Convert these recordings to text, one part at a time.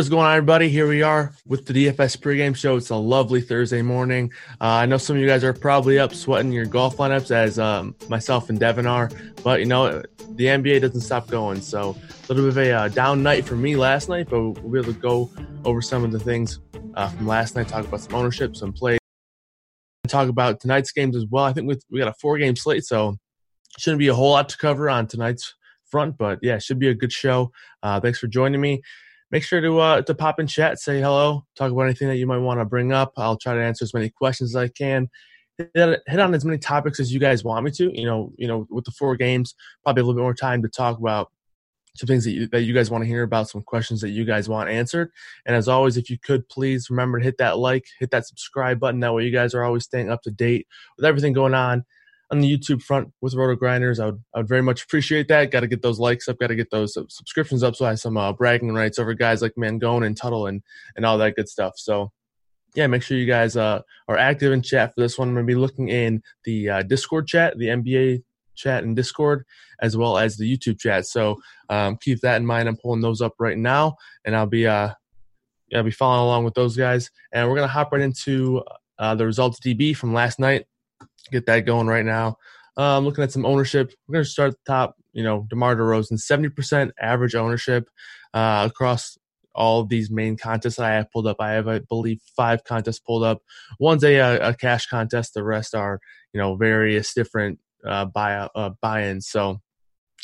What is going on, everybody? Here we are with the DFS pregame show. It's a lovely Thursday morning. Uh, I know some of you guys are probably up sweating your golf lineups, as um, myself and Devin are. But you know, the NBA doesn't stop going. So a little bit of a uh, down night for me last night, but we'll be able to go over some of the things uh, from last night. Talk about some ownership, some plays, and talk about tonight's games as well. I think we got a four game slate, so shouldn't be a whole lot to cover on tonight's front. But yeah, should be a good show. Uh, thanks for joining me make sure to uh, to pop in chat, say hello, talk about anything that you might want to bring up. I'll try to answer as many questions as I can. Hit, on as many topics as you guys want me to. You know, you know, with the four games, probably a little bit more time to talk about some things that you, that you guys want to hear about, some questions that you guys want answered. And as always, if you could please remember to hit that like, hit that subscribe button. That way, you guys are always staying up to date with everything going on on the YouTube front with Roto Grinders. I would, I would very much appreciate that. Got to get those likes up, got to get those subscriptions up so I have some uh, bragging rights over guys like Mangone and Tuttle and, and all that good stuff. So, yeah, make sure you guys uh, are active in chat for this one. I'm going to be looking in the uh, Discord chat, the NBA chat and Discord, as well as the YouTube chat. So um, keep that in mind. I'm pulling those up right now, and I'll be uh, I'll be following along with those guys. And we're going to hop right into uh, the results DB from last night get that going right now. Um, looking at some ownership, we're going to start at the top. You know, DeMar DeRozan, 70% average ownership uh, across all these main contests that I have pulled up. I have, I believe, five contests pulled up. One's a, a cash contest. The rest are, you know, various different uh, buy uh, buy-ins. So,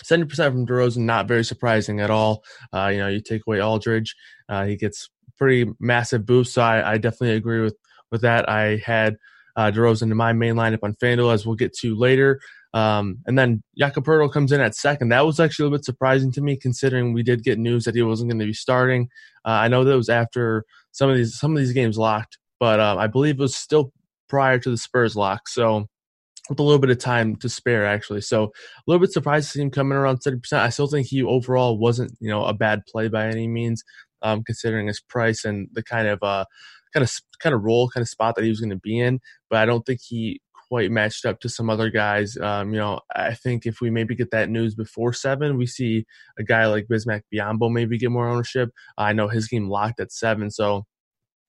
70% from DeRozan, not very surprising at all. Uh, you know, you take away Aldridge, uh, he gets pretty massive boost. So I, I definitely agree with with that. I had uh, DeRozan in my main lineup on FanDuel, as we'll get to later. Um, and then Jakob comes in at second. That was actually a little bit surprising to me, considering we did get news that he wasn't going to be starting. Uh, I know that was after some of these some of these games locked, but um, I believe it was still prior to the Spurs lock. So with a little bit of time to spare, actually. So a little bit surprised to see him coming around 70%. I still think he overall wasn't, you know, a bad play by any means, um, considering his price and the kind of uh, kind of kind of role, kind of spot that he was going to be in. But I don't think he quite matched up to some other guys. Um, you know, I think if we maybe get that news before seven, we see a guy like Bismack Biyombo maybe get more ownership. I know his game locked at seven, so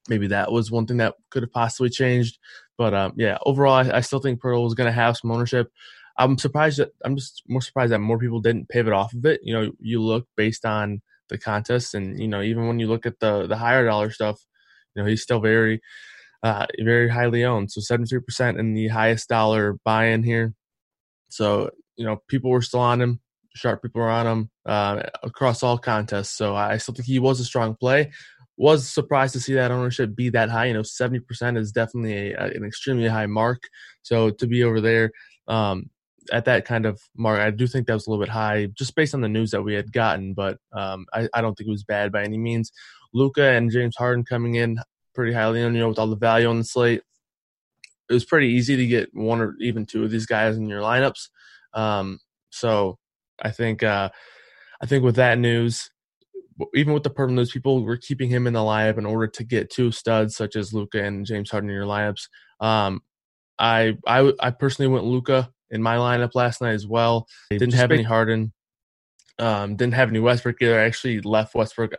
maybe that was one thing that could have possibly changed. But um, yeah, overall, I, I, still think Poeltl is going to have some ownership. I'm surprised that I'm just more surprised that more people didn't pivot off of it. You know, you look based on the contest, and you know, even when you look at the the higher dollar stuff, you know, he's still very, uh, very highly owned. So 73% in the highest dollar buy-in here. So you know, people were still on him. Sharp people were on him uh, across all contests. So I still think he was a strong play was surprised to see that ownership be that high. You know, 70% is definitely a, an extremely high mark. So to be over there um, at that kind of mark, I do think that was a little bit high just based on the news that we had gotten, but um, I, I, don't think it was bad by any means. Luka and James Harden coming in pretty highly on, you know, with all the value on the slate. It was pretty easy to get one or even two of these guys in your lineups. Um, so I think, uh, I think with that news, even with the Poeltl news, people were keeping him in the lineup in order to get two studs such as Luka and James Harden in your lineups. Um, I, I I personally went Luka in my lineup last night as well. Didn't have any Harden. Um, didn't have any Westbrook either. I actually left Westbrook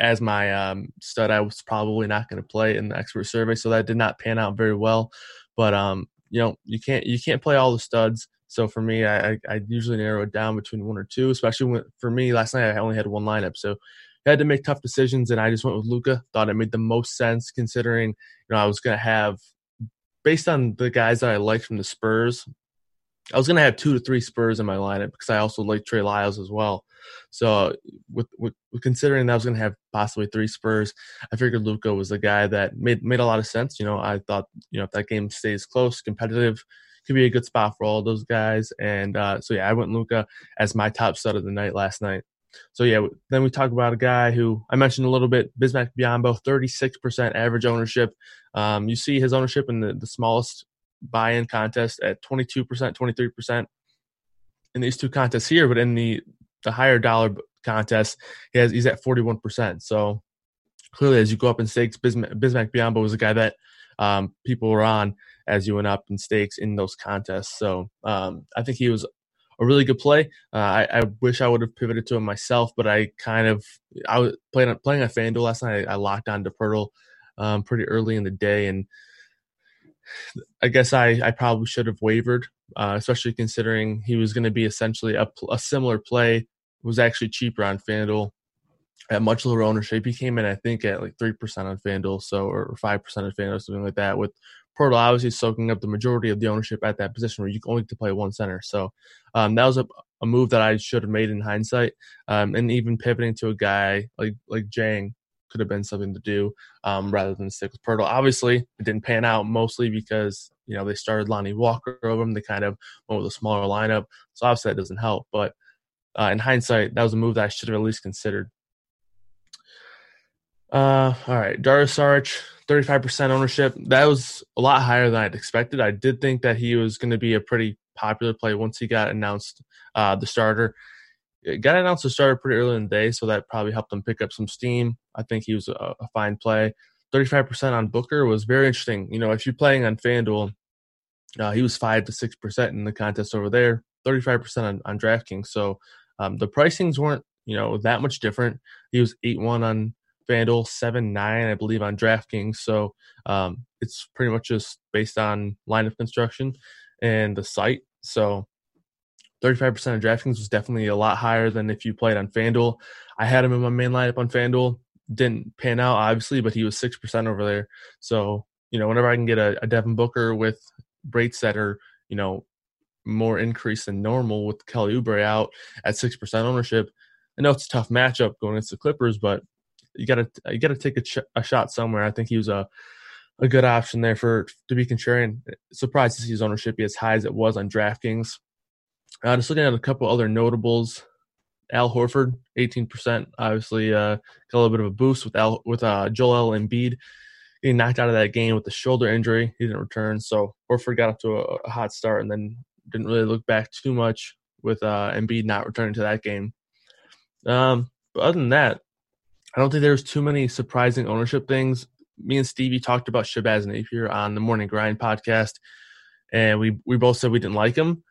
as my um, stud. I was probably not going to play in the expert survey, so that did not pan out very well. But um, you know, you can't you can't play all the studs. So for me, I, I usually narrow it down between one or two, especially when, for me last night, I only had one lineup. So I had to make tough decisions, and I just went with Luka. Thought it made the most sense considering, you know, I was going to have, based on the guys that I liked from the Spurs, I was going to have two to three Spurs in my lineup because I also like Trey Lyles as well. So with, with, considering that I was going to have possibly three Spurs, I figured Luka was the guy that made made a lot of sense. You know, I thought you know if that game stays close, competitive, could be a good spot for all those guys. And uh, so yeah, I went Luka as my top stud of the night last night. So yeah, then we talk about a guy who I mentioned a little bit, Bismack Biyombo, 36% average ownership. Um, you see his ownership in the, the smallest buy-in contest at 22%, 23% in these two contests here, but in the the higher dollar contest, he has he's at 41%. So clearly, as you go up in stakes, Bismack, Bismack Biyombo was a guy that um, people were on as you went up in stakes in those contests. So um, I think he was a really good play. Uh, I, I, wish I would have pivoted to him myself, but I kind of I was playing playing on FanDuel last night. I, I locked on to Poeltl um, pretty early in the day, and I guess I, I probably should have wavered, uh, especially considering he was going to be essentially a, a similar play. It was actually cheaper on FanDuel at much lower ownership. He came in, I think, at like three percent on FanDuel, so or five percent on FanDuel, something like that. With Poeltl obviously soaking up the majority of the ownership at that position where you only to play one center. So um, that was a, a, move that I should have made in hindsight. Um, and even pivoting to a guy like like Jang could have been something to do um, rather than stick with Poeltl. Obviously, it didn't pan out mostly because you know they started Lonnie Walker over him. They kind of went with a smaller lineup, so obviously that doesn't help. But uh, in hindsight, that was a move that I should have at least considered. Uh, all right, Dario Saric, 35% ownership. That was a lot higher than I'd expected. I did think that he was going to be a pretty popular play once he got announced uh, the starter. It got announced the starter pretty early in the day, so that probably helped him pick up some steam. I think he was a, a fine play. 35% on Booker was very interesting. You know, if you're playing on FanDuel, uh, he was 5 to 6% in the contest over there, 35% on, on DraftKings. So um, the pricings weren't, you know, that much different. He was 8 1 on FanDuel, seven nine, I believe, on DraftKings. So um, it's pretty much just based on line of construction and the site. So 35% of DraftKings was definitely a lot higher than if you played on FanDuel. I had him in my main lineup on FanDuel. Didn't pan out, obviously, but he was 6% over there. So, you know, whenever I can get a, a Devin Booker with rates that are, you know, more increase than normal with Kelly Oubre out at 6% ownership, I know it's a tough matchup going against the Clippers, but you got to you got to take a, ch- a shot somewhere. I think he was a a good option there for to be contrarian. Surprised to see his ownership be as high as it was on DraftKings. Uh, just looking at a couple other notables. Al Horford, 18%. Obviously, uh, got a little bit of a boost with Al, with uh, Joel Embiid getting knocked out of that game with the shoulder injury. He didn't return, so Horford got off to a, a hot start and then didn't really look back too much with uh, Embiid not returning to that game. Um, but other than that, I don't think there's too many surprising ownership things. Me and Stevie talked about Shabazz Napier on the Morning Grind podcast, and we we both said we didn't like him.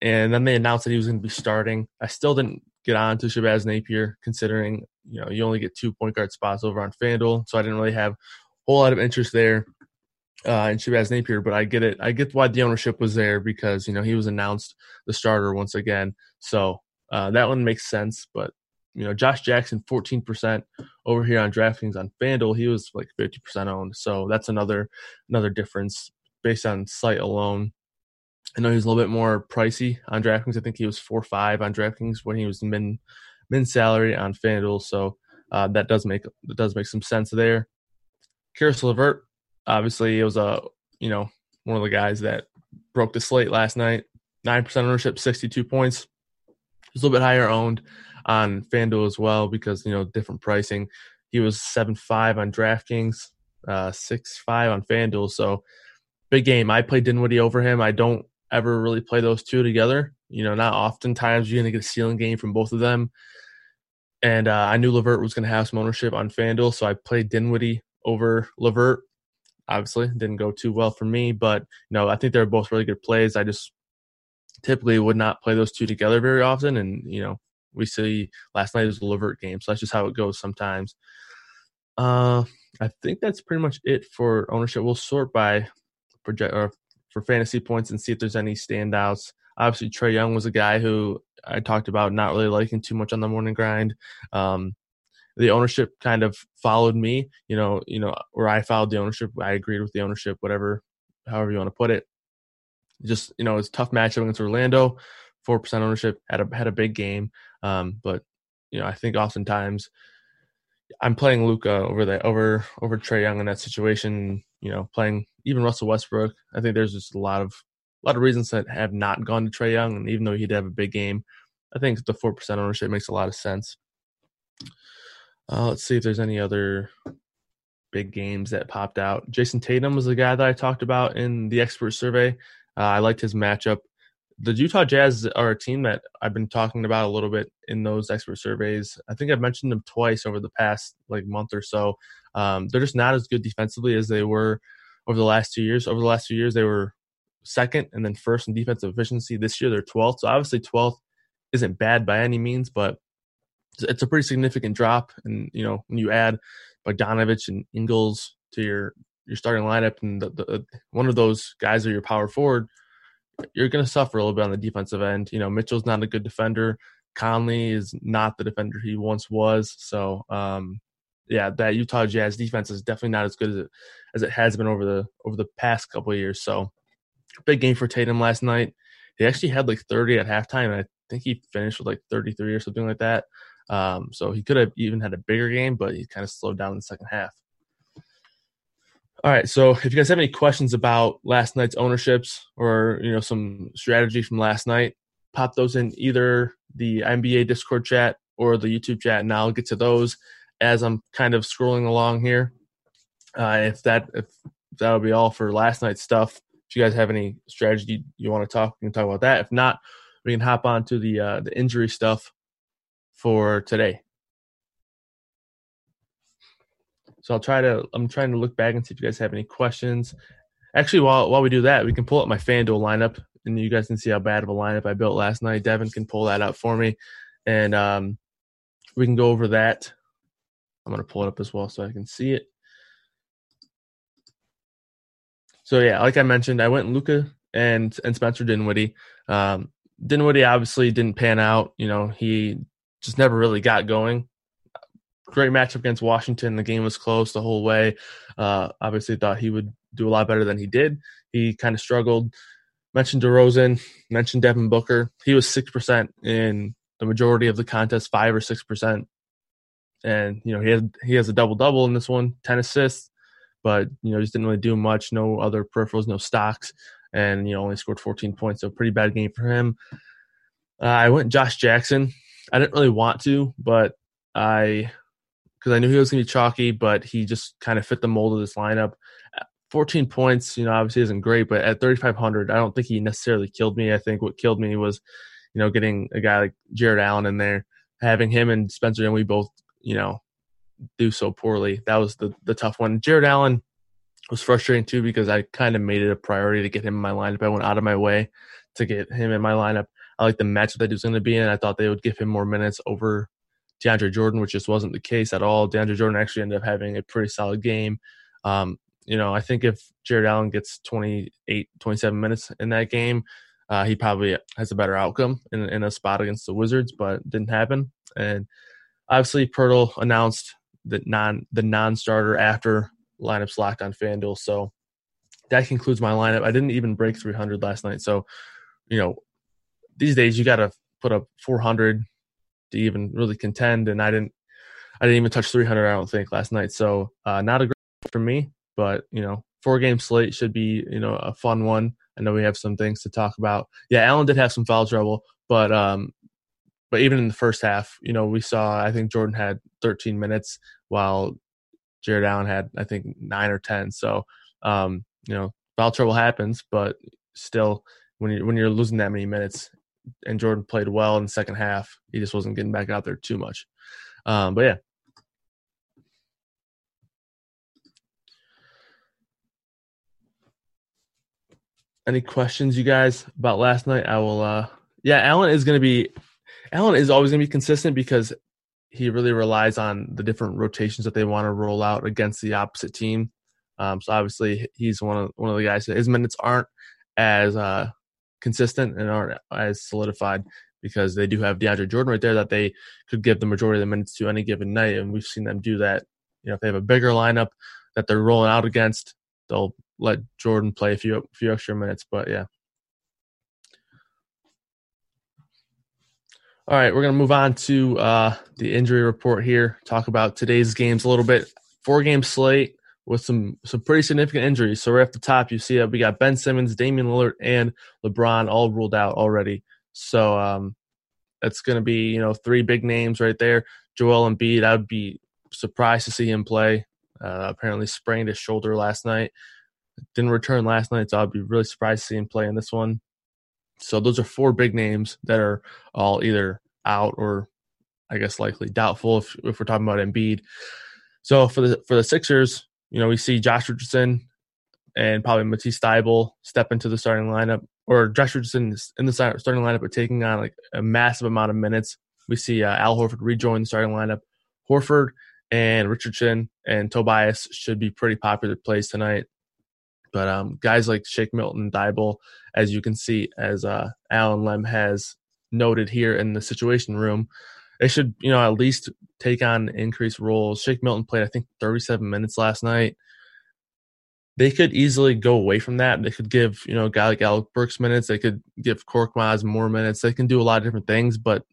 And then they announced that he was going to be starting. I still didn't get on to Shabazz Napier, considering you know you only get two point guard spots over on FanDuel, so I didn't really have a whole lot of interest there uh, in Shabazz Napier. But I get it. I get why the ownership was there because you know he was announced the starter once again, so uh, that one makes sense. But you know, Josh Jackson, 14% over here on DraftKings on FanDuel. He was like 50% owned. So that's another another difference based on site alone. I know he's a little bit more pricey on DraftKings. I think he was four five on DraftKings when he was min min salary on FanDuel. So uh, that does make that does make some sense there. Caris LeVert, obviously, it was a you know one of the guys that broke the slate last night. Nine percent ownership, sixty two points. He's a little bit higher owned on FanDuel as well because you know different pricing. He was seven five on DraftKings, uh, six five on FanDuel. So big game. I played Dinwiddie over him. I don't ever really play those two together. You know, not oftentimes you're gonna get a ceiling game from both of them. And uh, I knew Levert was gonna have some ownership on FanDuel, so I played Dinwiddie over Levert. Obviously, didn't go too well for me, but you know, I think they're both really good plays. I just typically would not play those two together very often, and you know, we see last night was a Levert game, so that's just how it goes sometimes. Uh, I think that's pretty much it for ownership. We'll sort by project or for fantasy points and see if there's any standouts. Obviously, Trae Young was a guy who I talked about not really liking too much on the morning grind. Um, the ownership kind of followed me, you know, you know, where I followed the ownership. I agreed with the ownership, whatever, however you want to put it. Just you know, it's tough matchup against Orlando. Four percent ownership had a had a big game, um, but you know, I think oftentimes I'm playing Luka over the over over Trae Young in that situation. You know, playing even Russell Westbrook. I think there's just a lot of a lot of reasons that have not gone to Trae Young, and even though he did have a big game, I think the four percent ownership makes a lot of sense. Uh, let's see if there's any other big games that popped out. Jayson Tatum was the guy that I talked about in the expert survey. Uh, I liked his matchup. The Utah Jazz are a team that I've been talking about a little bit in those expert surveys. I think I've mentioned them twice over the past like month or so. Um, they're just not as good defensively as they were over the last two years. Over the last two years, they were second and then first in defensive efficiency. This year, they're 12th. So obviously, 12th isn't bad by any means, but it's a pretty significant drop. And you know, when you add Bogdanovic and Ingles to your your starting lineup, and the, the, one of those guys are your power forward, you're going to suffer a little bit on the defensive end. You know, Mitchell's not a good defender. Conley is not the defender he once was. So, um, yeah, that Utah Jazz defense is definitely not as good as it as it has been over the over the past couple of years. So, big game for Tatum last night. He actually had like 30 at halftime. and I think he finished with like 33 or something like that. Um, so he could have even had a bigger game, but he kind of slowed down in the second half. All right. So if you guys have any questions about last night's ownerships or you know some strategy from last night, pop those in either the NBA Discord chat or the YouTube chat, and I'll get to those as I'm kind of scrolling along here. Uh, if that if that would be all for last night's stuff. If you guys have any strategy you want to talk, we can talk about that. If not, we can hop on to the uh, the injury stuff for today. So I'll try to I'm trying to look back and see if you guys have any questions. Actually, while while we do that, we can pull up my FanDuel lineup and you guys can see how bad of a lineup I built last night. Devin can pull that up for me, and um, we can go over that. I'm gonna pull it up as well so I can see it. So yeah, like I mentioned, I went Luka and and Spencer Dinwiddie. Um, Dinwiddie obviously didn't pan out. You know, he just never really got going. Great matchup against Washington. The game was close the whole way. Uh, obviously, thought he would do a lot better than he did. He kind of struggled. Mentioned DeRozan. Mentioned Devin Booker. He was six percent in the majority of the contest, five or six percent. And you know he had he has a double double in this one, ten assists, but you know just didn't really do much. No other peripherals, no stocks, and you know only scored 14 points. So pretty bad game for him. Uh, I went Josh Jackson. I didn't really want to, but I because I knew he was going to be chalky, but he just kind of fit the mold of this lineup. 14 points, you know, obviously isn't great, but at 3,500, I don't think he necessarily killed me. I think what killed me was, you know, getting a guy like Jarrett Allen in there, having him and Spencer and we both, you know, do so poorly. That was the the tough one. Jarrett Allen was frustrating too because I kind of made it a priority to get him in my lineup. I went out of my way to get him in my lineup. I like the matchup that he was going to be in. I thought they would give him more minutes over DeAndre Jordan, which just wasn't the case at all. DeAndre Jordan actually ended up having a pretty solid game. Um, you know, I think if Jarrett Allen gets 28, 27 minutes in that game, uh, he probably has a better outcome in, in a spot against the Wizards, but didn't happen. And obviously, Poeltl announced the non the non starter after lineups locked on FanDuel. So that concludes my lineup. I didn't even break 300 last night. So, you know, these days you got to put up 400 to even really contend. And I didn't, I didn't even touch 300. I don't think last night. So uh, not a great for me, but you know, four game slate should be you know a fun one. I know we have some things to talk about. Yeah, Allen did have some foul trouble, but um, but even in the first half, you know, we saw I think Jordan had 13 minutes while Jarrett Allen had I think nine or 10. So um, you know, foul trouble happens, but still, when you when you're losing that many minutes, and Jordan played well in the second half. He just wasn't getting back out there too much. Um, but yeah. Any questions, you guys, about last night? I will. uh Yeah, Allen is going to be. Allen is always going to be consistent because he really relies on the different rotations that they want to roll out against the opposite team. Um, so obviously, he's one of one of the guys. That his minutes aren't as uh, consistent and aren't as solidified because they do have DeAndre Jordan right there that they could give the majority of the minutes to any given night, and we've seen them do that. You know, if they have a bigger lineup that they're rolling out against, they'll let Jordan play a few few extra minutes. But yeah. All right, we're gonna move on to uh, the injury report here. Talk about today's games a little bit. Four game slate with some some pretty significant injuries. So right at the top, you see that we got Ben Simmons, Damian Lillard, and LeBron all ruled out already. So um, it's going to be you know three big names right there. Joel Embiid, I would be surprised to see him play. Uh, apparently sprained his shoulder last night. Didn't return last night, so I'd be really surprised to see him play in this one. So those are four big names that are all either out or I guess likely doubtful if, if we're talking about Embiid. So for the for the Sixers, you know, we see Josh Richardson and probably Matisse Thybulle step into the starting lineup, or Josh Richardson in the starting lineup, but taking on like a massive amount of minutes. We see uh, Al Horford rejoin the starting lineup. Horford and Richardson and Tobias should be pretty popular plays tonight. But um, guys like Shake Milton and as you can see, as uh, Alan Lem has noted here in the situation room, they should, you know, at least take on increased roles. Shake Milton played, I think, 37 minutes last night. They could easily go away from that. They could give, you know, a guy like Alec Burks minutes. They could give Korkmaz more minutes. They can do a lot of different things, but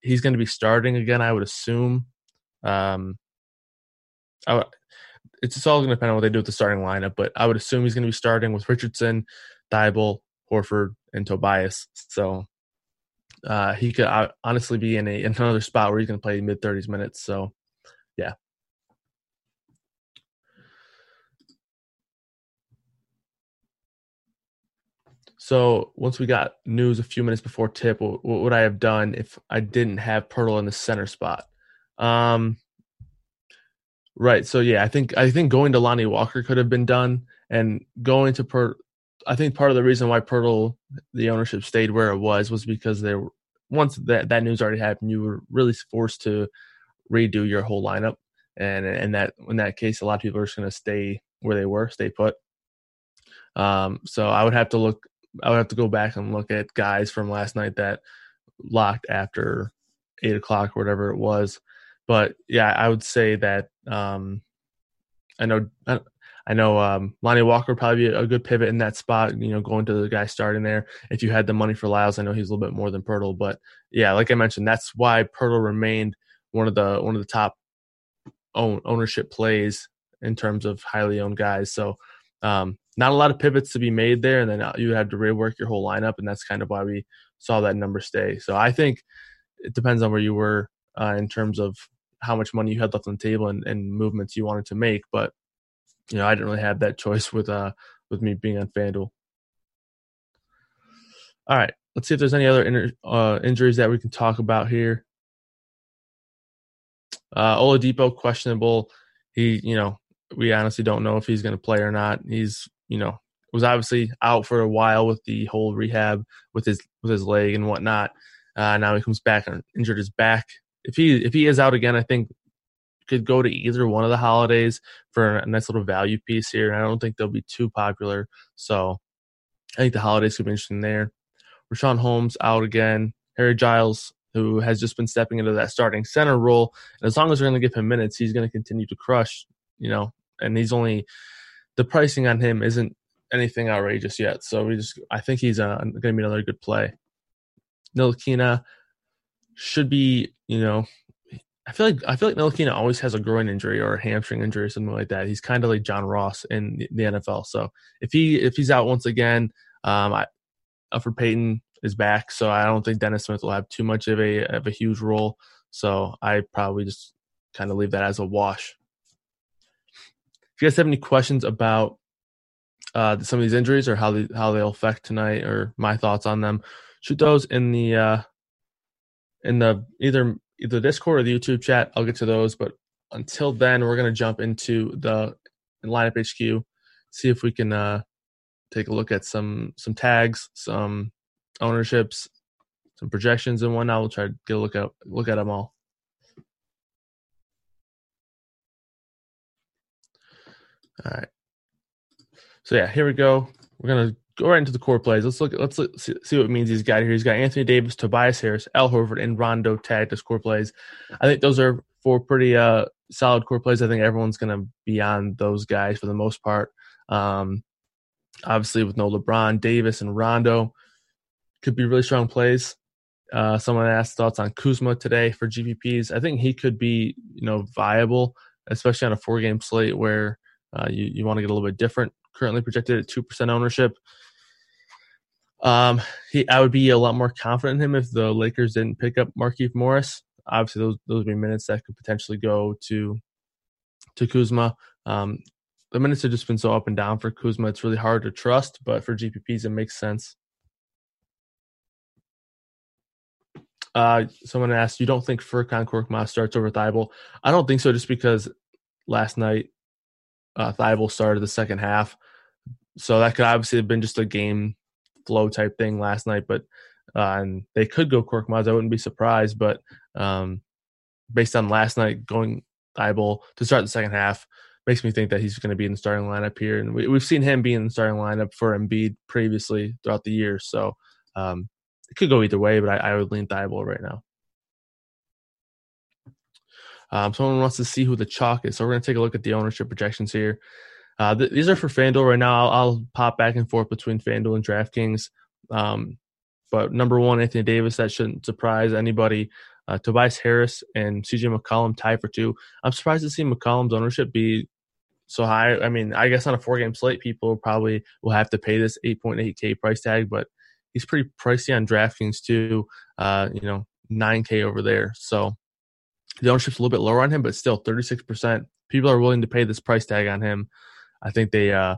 he's going to be starting again, I would assume. Um, I, it's just all going to depend on what they do with the starting lineup, but I would assume he's going to be starting with Richardson, Thybulle, Horford, and Tobias. So uh, he could uh, honestly be in, a, in another spot where he's going to play mid 30s minutes. So, yeah. So once we got news a few minutes before tip, what, would I have done if I didn't have Poeltl in the center spot? Um, right. So yeah, I think I think going to Lonnie Walker could have been done, and going to Per I think part of the reason why Poeltl the ownership stayed where it was was because they were once that that news already happened, you were really forced to redo your whole lineup, and in that in that case, a lot of people are just going to stay where they were, stay put. Um, so I would have to look. I would have to go back and look at guys from last night that locked after eight o'clock or whatever it was. But yeah, I would say that um, I know I know um, Lonnie Walker probably a good pivot in that spot. You know, going to the guy starting there. If you had the money for Lyles, I know he's a little bit more than Poeltl, but yeah, like I mentioned, that's why Poeltl remained one of the one of the top own, ownership plays in terms of highly owned guys. So um, not a lot of pivots to be made there, and then uh, you had to rework your whole lineup, and that's kind of why we saw that number stay. So I think it depends on where you were uh, in terms of how much money you had left on the table and, and movements you wanted to make. But you know, I didn't really have that choice with uh with me being on FanDuel. All right, let's see if there's any other in, uh, injuries that we can talk about here. Uh, Oladipo questionable. He, you know, we honestly don't know if he's going to play or not. He's, you know, was obviously out for a while with the whole rehab with his with his leg and whatnot. Uh, now he comes back and injured his back. If he if he is out again, I think could go to either one of the holidays for a nice little value piece here. And I don't think they'll be too popular. So I think the holidays could be interesting there. Richaun Holmes out again. Harry Giles, who has just been stepping into that starting center role. And as long as we're going to give him minutes, he's going to continue to crush, you know, and he's only, the pricing on him isn't anything outrageous yet. So we just, I think he's uh, going to be another good play. Ntilikina should be, you know, I feel like I feel like Ntilikina always has a groin injury or a hamstring injury or something like that. He's kind of like John Ross in the, NFL. So if he if he's out once again, um, I, Elfrid Payton is back, so I don't think Dennis Smith will have too much of a of a huge role. So I probably just kind of leave that as a wash. If you guys have any questions about uh, some of these injuries or how they how they'll affect tonight or my thoughts on them, shoot those in the uh, in the either either Discord or the YouTube chat. I'll get to those, but until then, we're gonna jump into the lineup HQ, see if we can uh, take a look at some some tags, some ownerships, some projections, and whatnot. We'll try to get a look at look at them all. All right. So yeah, here we go. We're gonna go right into the core plays. Let's look. Let's look, see, see what it means he's got here. He's got Anthony Davis, Tobias Harris, Al Horford, and Rondo tagged as core plays. I think those are four pretty uh, solid core plays. I think everyone's gonna be on those guys for the most part. Um, obviously, with no LeBron, Davis, and Rondo, could be really strong plays. Uh, someone asked thoughts on Kuzma today for GPPs. I think he could be, you know, viable, especially on a four-game slate where uh, you you want to get a little bit different. Currently projected at two percent ownership. Um, he, I would be a lot more confident in him if the Lakers didn't pick up Markieff Morris. Obviously, those those would be minutes that could potentially go to to Kuzma. Um, the minutes have just been so up and down for Kuzma. It's really hard to trust, but for GPPs, it makes sense. Uh, someone asked, "You don't think Furkan Korkmaz starts over Thybulle?" I don't think so, just because last night uh, Thybulle started the second half, so that could obviously have been just a game flow type thing last night. But uh, and they could go Korkmaz. I wouldn't be surprised, but um, based on last night going Thybulle to start the second half, makes me think that he's going to be in the starting lineup here. And we, have seen him be in the starting lineup for Embiid previously throughout the year. So um, it could go either way, but I, I would lean Thybulle right now. Um, someone wants to see who the chalk is. So we're going to take a look at the ownership projections here. Uh, th- these are for FanDuel right now. I'll, I'll, pop back and forth between FanDuel and DraftKings. Um, but number one, Anthony Davis, that shouldn't surprise anybody. Uh, Tobias Harris and CJ McCollum tie for two. I'm surprised to see McCollum's ownership be so high. I mean, I guess on a four game slate, people probably will have to pay this 8.8K price tag, but he's pretty pricey on DraftKings too. Uh, you know, 9K over there. So the ownership's a little bit lower on him, but still 36%. People are willing to pay this price tag on him. I think they uh,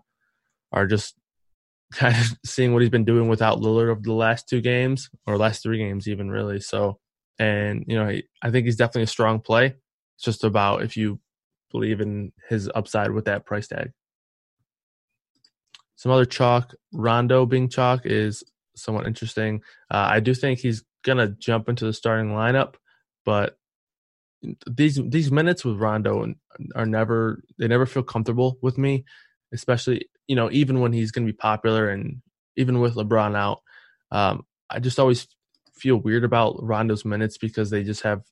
are just kind of seeing what he's been doing without Lillard over the last two games or last three games, even really. So, and you know, I think he's definitely a strong play. It's just about if you believe in his upside with that price tag. Some other chalk, Rondo being chalk is somewhat interesting. Uh, I do think he's gonna jump into the starting lineup, but these these minutes with Rondo are never they never feel comfortable with me, especially you know even when he's gonna be popular and even with LeBron out, um, I just always feel weird about Rondo's minutes because they just have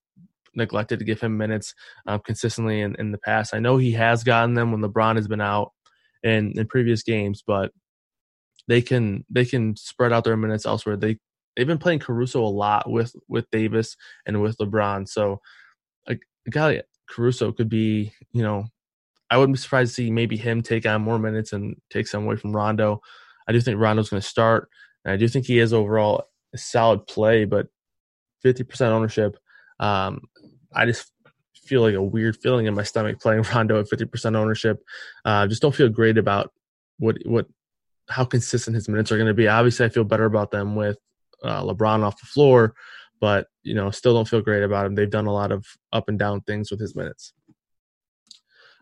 neglected to give him minutes um, consistently in, in the past. I know he has gotten them when LeBron has been out in, in previous games, but they can they can spread out their minutes elsewhere. They they've been playing Caruso a lot with with Davis and with LeBron. So a, Caruso could be, you know, I wouldn't be surprised to see maybe him take on more minutes and take some away from Rondo. I do think Rondo's going to start, and I do think he is overall a solid play, but 50% ownership. Um, I just feel like a weird feeling in my stomach playing Rondo at 50% ownership. Uh, just don't feel great about what what how consistent his minutes are going to be. Obviously, I feel better about them with uh, LeBron off the floor, but you know, still don't feel great about him. They've done a lot of up and down things with his minutes.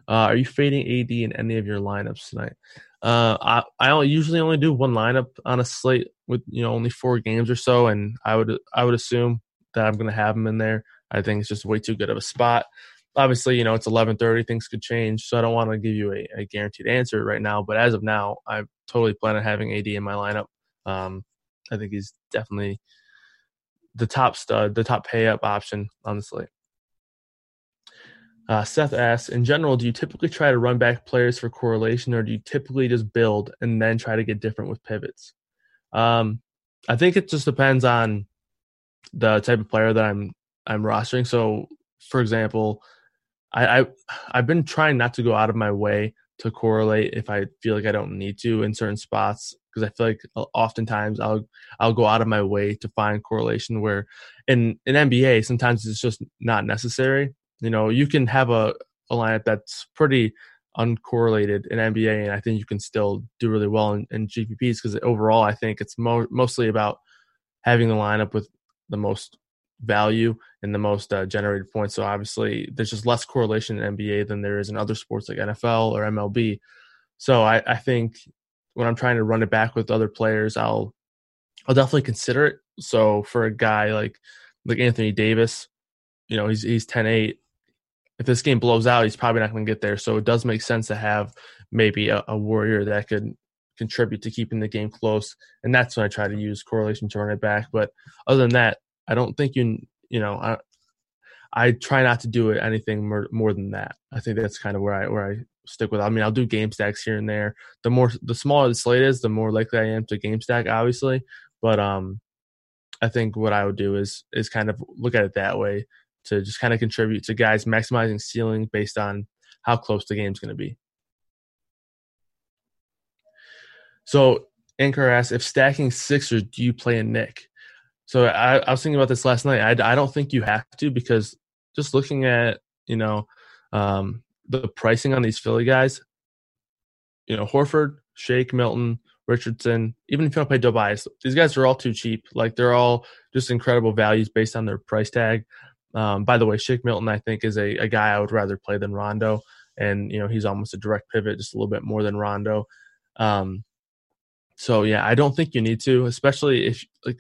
Uh, are you fading AD in any of your lineups tonight? Uh, I I usually only do one lineup on a slate with you know only four games or so, and I would I would assume that I'm going to have him in there. I think it's just way too good of a spot. Obviously, you know it's 11:30, things could change, so I don't want to give you a, a, guaranteed answer right now. But as of now, I totally plan on having AD in my lineup. Um, I think he's definitely the top stud, the top pay up option on the slate. Uh, Seth asks, in general, do you typically try to run back players for correlation, or do you typically just build and then try to get different with pivots? Um, I think it just depends on the type of player that I'm I'm rostering. So, for example, I, I I've been trying not to go out of my way to correlate if I feel like I don't need to in certain spots because I feel like uh, oftentimes I'll I'll go out of my way to find correlation where in in NBA sometimes it's just not necessary you know, you can have a, a lineup that's pretty uncorrelated in NBA, and I think you can still do really well in, in GPPs because overall, I think it's mo- mostly about having the lineup with the most value and the most uh, generated points. So obviously, there's just less correlation in NBA than there is in other sports like NFL or MLB. So I, I think when I'm trying to run it back with other players, I'll I'll definitely consider it. So for a guy like like Anthony Davis, you know, he's he's 10-8 if this game blows out, he's probably not going to get there. So it does make sense to have maybe a, a, warrior that could contribute to keeping the game close. And that's when I try to use correlation to run it back. But other than that, I don't think you, you know, I, I try not to do it anything more, more than that. I think that's kind of where I, where I stick with. I mean, I'll do game stacks here and there. The more, the smaller the slate is, the more likely I am to game stack, obviously. But, um, I think what I would do is, is kind of look at it that way to just kind of contribute to guys maximizing ceiling based on how close the game's going to be. So Anchor asks, if stacking Sixers, do you play a Knick? So I, I, was thinking about this last night. I, I don't think you have to because just looking at you know um, the pricing on these Philly guys, you know Horford, Shake, Milton, Richardson, even if you don't play Tobias, these guys are all too cheap. Like they're all just incredible values based on their price tag. Um, by the way, Shake Milton, I think, is a, a guy I would rather play than Rondo. And, you know, he's almost a direct pivot, just a little bit more than Rondo. Um, so, yeah, I don't think you need to, especially if, like,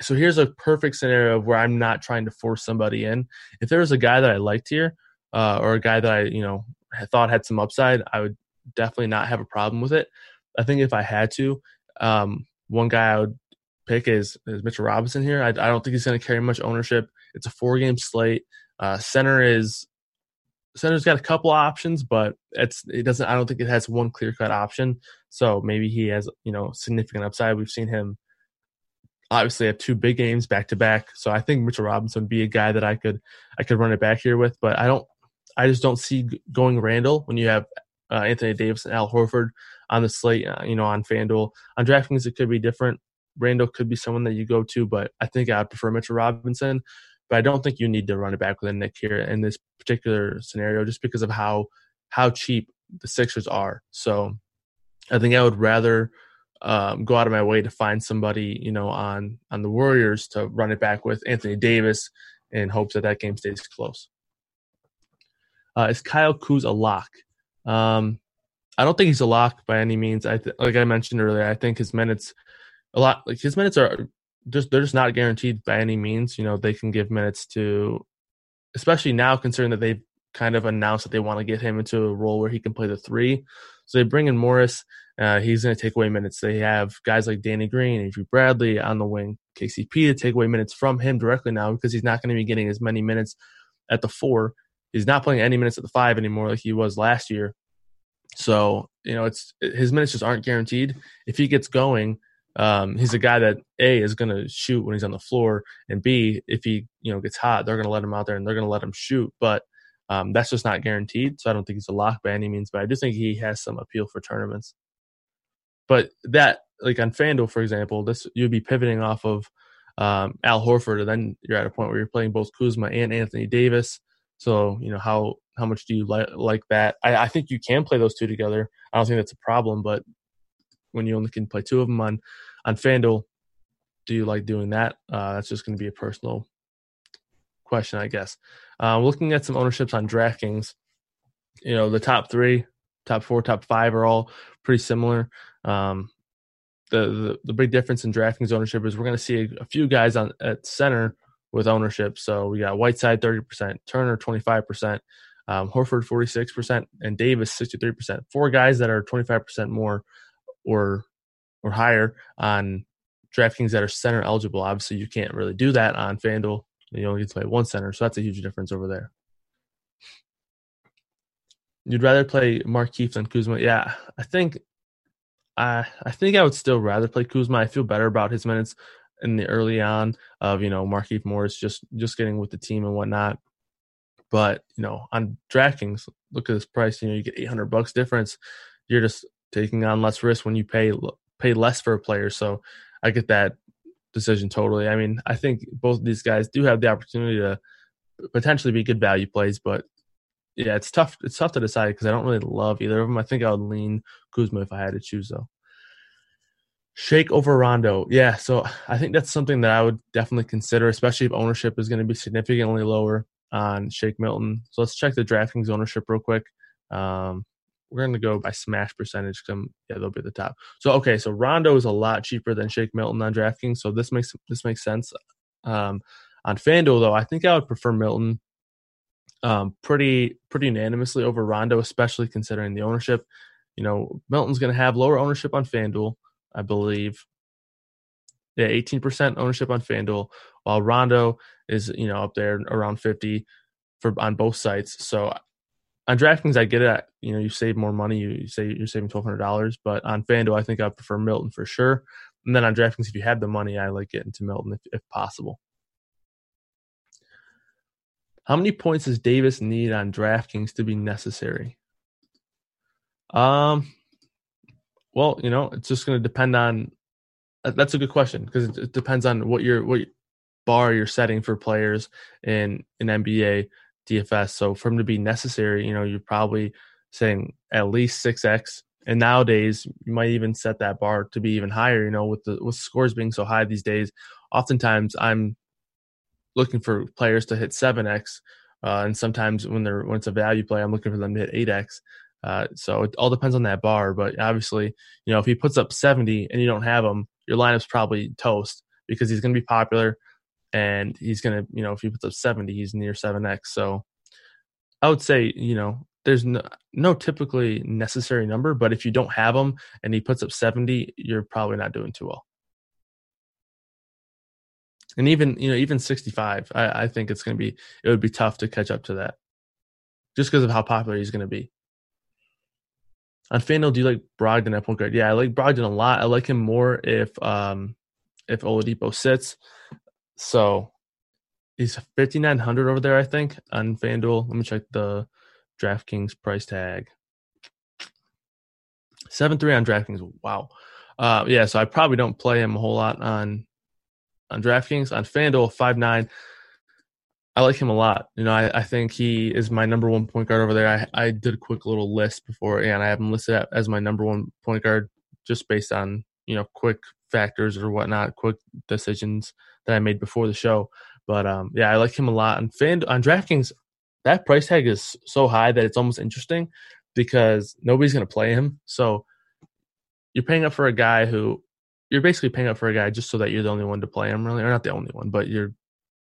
so here's a perfect scenario of where I'm not trying to force somebody in. If there was a guy that I liked here, uh, or a guy that I, you know, thought had some upside, I would definitely not have a problem with it. I think if I had to, um, one guy I would pick is, is Mitchell Robinson here. I, I don't think he's going to carry much ownership. It's a four game slate. Uh, center is center's got a couple options, but it's it doesn't. I don't think it has one clear cut option. So maybe he has you know significant upside. We've seen him obviously have two big games back to back. So I think Mitchell Robinson would be a guy that I could I could run it back here with. But I don't. I just don't see going Randall when you have uh, Anthony Davis and Al Horford on the slate. Uh, you know, on FanDuel on DraftKings it could be different. Randall could be someone that you go to, but I think I'd prefer Mitchell Robinson. But I don't think you need to run it back with a Knick here in this particular scenario, just because of how how cheap the Sixers are. So I think I would rather um, go out of my way to find somebody, you know, on on the Warriors to run it back with Anthony Davis in hopes that that game stays close. Uh, is Kyle Kuz a lock? Um, I don't think he's a lock by any means. I th- like I mentioned earlier, I think his minutes a lot like his minutes are just they're just not guaranteed by any means. You know, they can give minutes to, especially now considering that they've kind of announced that they want to get him into a role where he can play the three. So they bring in Morris. Uh, he's going to take away minutes. They have guys like Danny Green, Avery Bradley on the wing, KCP to take away minutes from him directly now because he's not going to be getting as many minutes at the four. He's not playing any minutes at the five anymore like he was last year. So you know, it's his minutes just aren't guaranteed. If he gets going, um, he's a guy that a is going to shoot when he's on the floor, and b if he you know gets hot, they're going to let him out there and they're going to let him shoot. But um, that's just not guaranteed. So I don't think he's a lock by any means. But I do think he has some appeal for tournaments. But that like on FanDuel, for example, this you'd be pivoting off of um, Al Horford, and then you're at a point where you're playing both Kuzma and Anthony Davis. So you know how how much do you like like that? I, I think you can play those two together. I don't think that's a problem, but when you only can play two of them on on FanDuel, do you like doing that? Uh, that's just going to be a personal question, I guess. Uh, looking at some ownerships on DraftKings, you know the top three, top four, top five are all pretty similar. Um, the, the, the big difference in DraftKings ownership is we're going to see a, a, few guys on at center with ownership. So we got Whiteside thirty percent, Turner twenty five percent, um, Horford forty six percent, and Davis sixty three percent. Four guys that are twenty five percent more or or higher on DraftKings that are center eligible. Obviously, you can't really do that on FanDuel. You only get to play one center, so that's a huge difference over there. You'd rather play Markieff than Kuzma? Yeah, I think I I think I would still rather play Kuzma. I feel better about his minutes in the early on of you know Markieff Morris just just getting with the team and whatnot. But you know on DraftKings, look at this price. You know you get eight hundred bucks difference. You're just taking on less risk when you pay pay less for a player. So I get that decision totally. I mean I think both of these guys do have the opportunity to potentially be good value plays, but yeah, it's tough. It's tough to decide because I don't really love either of them. I think I would lean Kuzma if I had to choose, though. Shake over Rondo, yeah. So I think that's something that I would definitely consider, especially if ownership is going to be significantly lower on Shake Milton. So let's check the DraftKings ownership real quick. Um, we're going to go by smash percentage. Come, yeah, they'll be at the top. So okay, so Rondo is a lot cheaper than Shake Milton on DraftKings, so this makes this makes sense. Um, on FanDuel though, I think I would prefer Milton um, pretty pretty unanimously over Rondo, especially considering the ownership. You know, Milton's going to have lower ownership on FanDuel, I believe. Yeah, 18% ownership on FanDuel, while Rondo is you know up there around 50 for on both sites. So on DraftKings, I get it. You know, you save more money. You, you say you're saving twelve hundred dollars, but on FanDuel, I think I prefer Milton for sure. And then on DraftKings, if you have the money, I like getting to Milton if, if possible. How many points does Davis need on DraftKings to be necessary? Um, well, you know, it's just going to depend on. That's a good question because it, it, depends on what your what bar you're setting for players in in NBA DFS. So for them to be necessary, you know, you're probably saying at least six x. And nowadays, you might even set that bar to be even higher. You know, with the with scores being so high these days, oftentimes I'm looking for players to hit 7x. Uh, and sometimes when they're when it's a value play, I'm looking for them to hit 8x. Uh, so it all depends on that bar. But obviously, you know, if he puts up 70 and you don't have him, your lineup's probably toast because he's going to be popular and he's going to, you know, if he puts up 70, he's near 7x. So I would say, you know, there's no, no typically necessary number, but if you don't have him and he puts up 70, you're probably not doing too well and even you know even 65 i, I think it's going to be it would be tough to catch up to that just because of how popular he's going to be on FanDuel, do you like Brogdon at point guard? Yeah, I like Brogdon a lot. I like him more if um if Oladipo sits. So he's fifty nine hundred over there, I think, on FanDuel. Let me check the DraftKings price tag. Seven three on DraftKings. Wow. Uh, yeah, so I probably don't play him a whole lot on on DraftKings. On FanDuel, five nine. I like him a lot. You know, I, I think he is my number one point guard over there. I, I did a quick little list before, and I have him listed as my number one point guard just based on you know quick factors or whatnot, quick decisions that I made before the show. But um, yeah, I like him a lot. On Fan on DraftKings, that price tag is so high that it's almost interesting because nobody's going to play him. So you're paying up for a guy who you're basically paying up for a guy just so that you're the only one to play him, really, or not the only one, but you're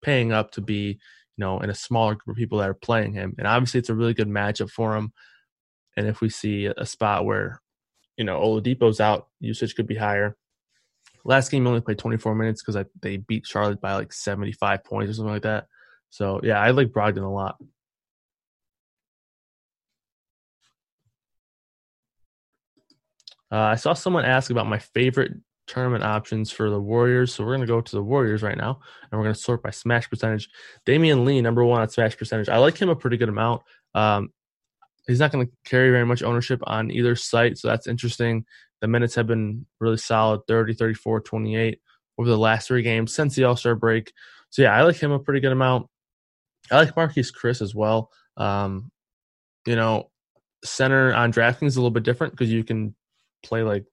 paying up to be, you know, in a smaller group of people that are playing him. And obviously, it's a really good matchup for him. And if we see a spot where, you know, Oladipo's out, usage could be higher. Last game, only played 24 minutes because they beat Charlotte by like 75 points or something like that. So yeah, I like Brogdon a lot. Uh, I saw someone ask about my favorite tournament options for the Warriors. So we're going to go to the Warriors right now, and we're going to sort by smash percentage. Damion Lee, number one at smash percentage. I like him a pretty good amount. Um, he's not going to carry very much ownership on either site, so that's interesting. The minutes have been really solid 30, 34, 28, over the last three games since the All Star break. So yeah, I like him a pretty good amount. I like Marquese Chriss as well. Um, you know, center on DraftKings is a little bit different because you can play like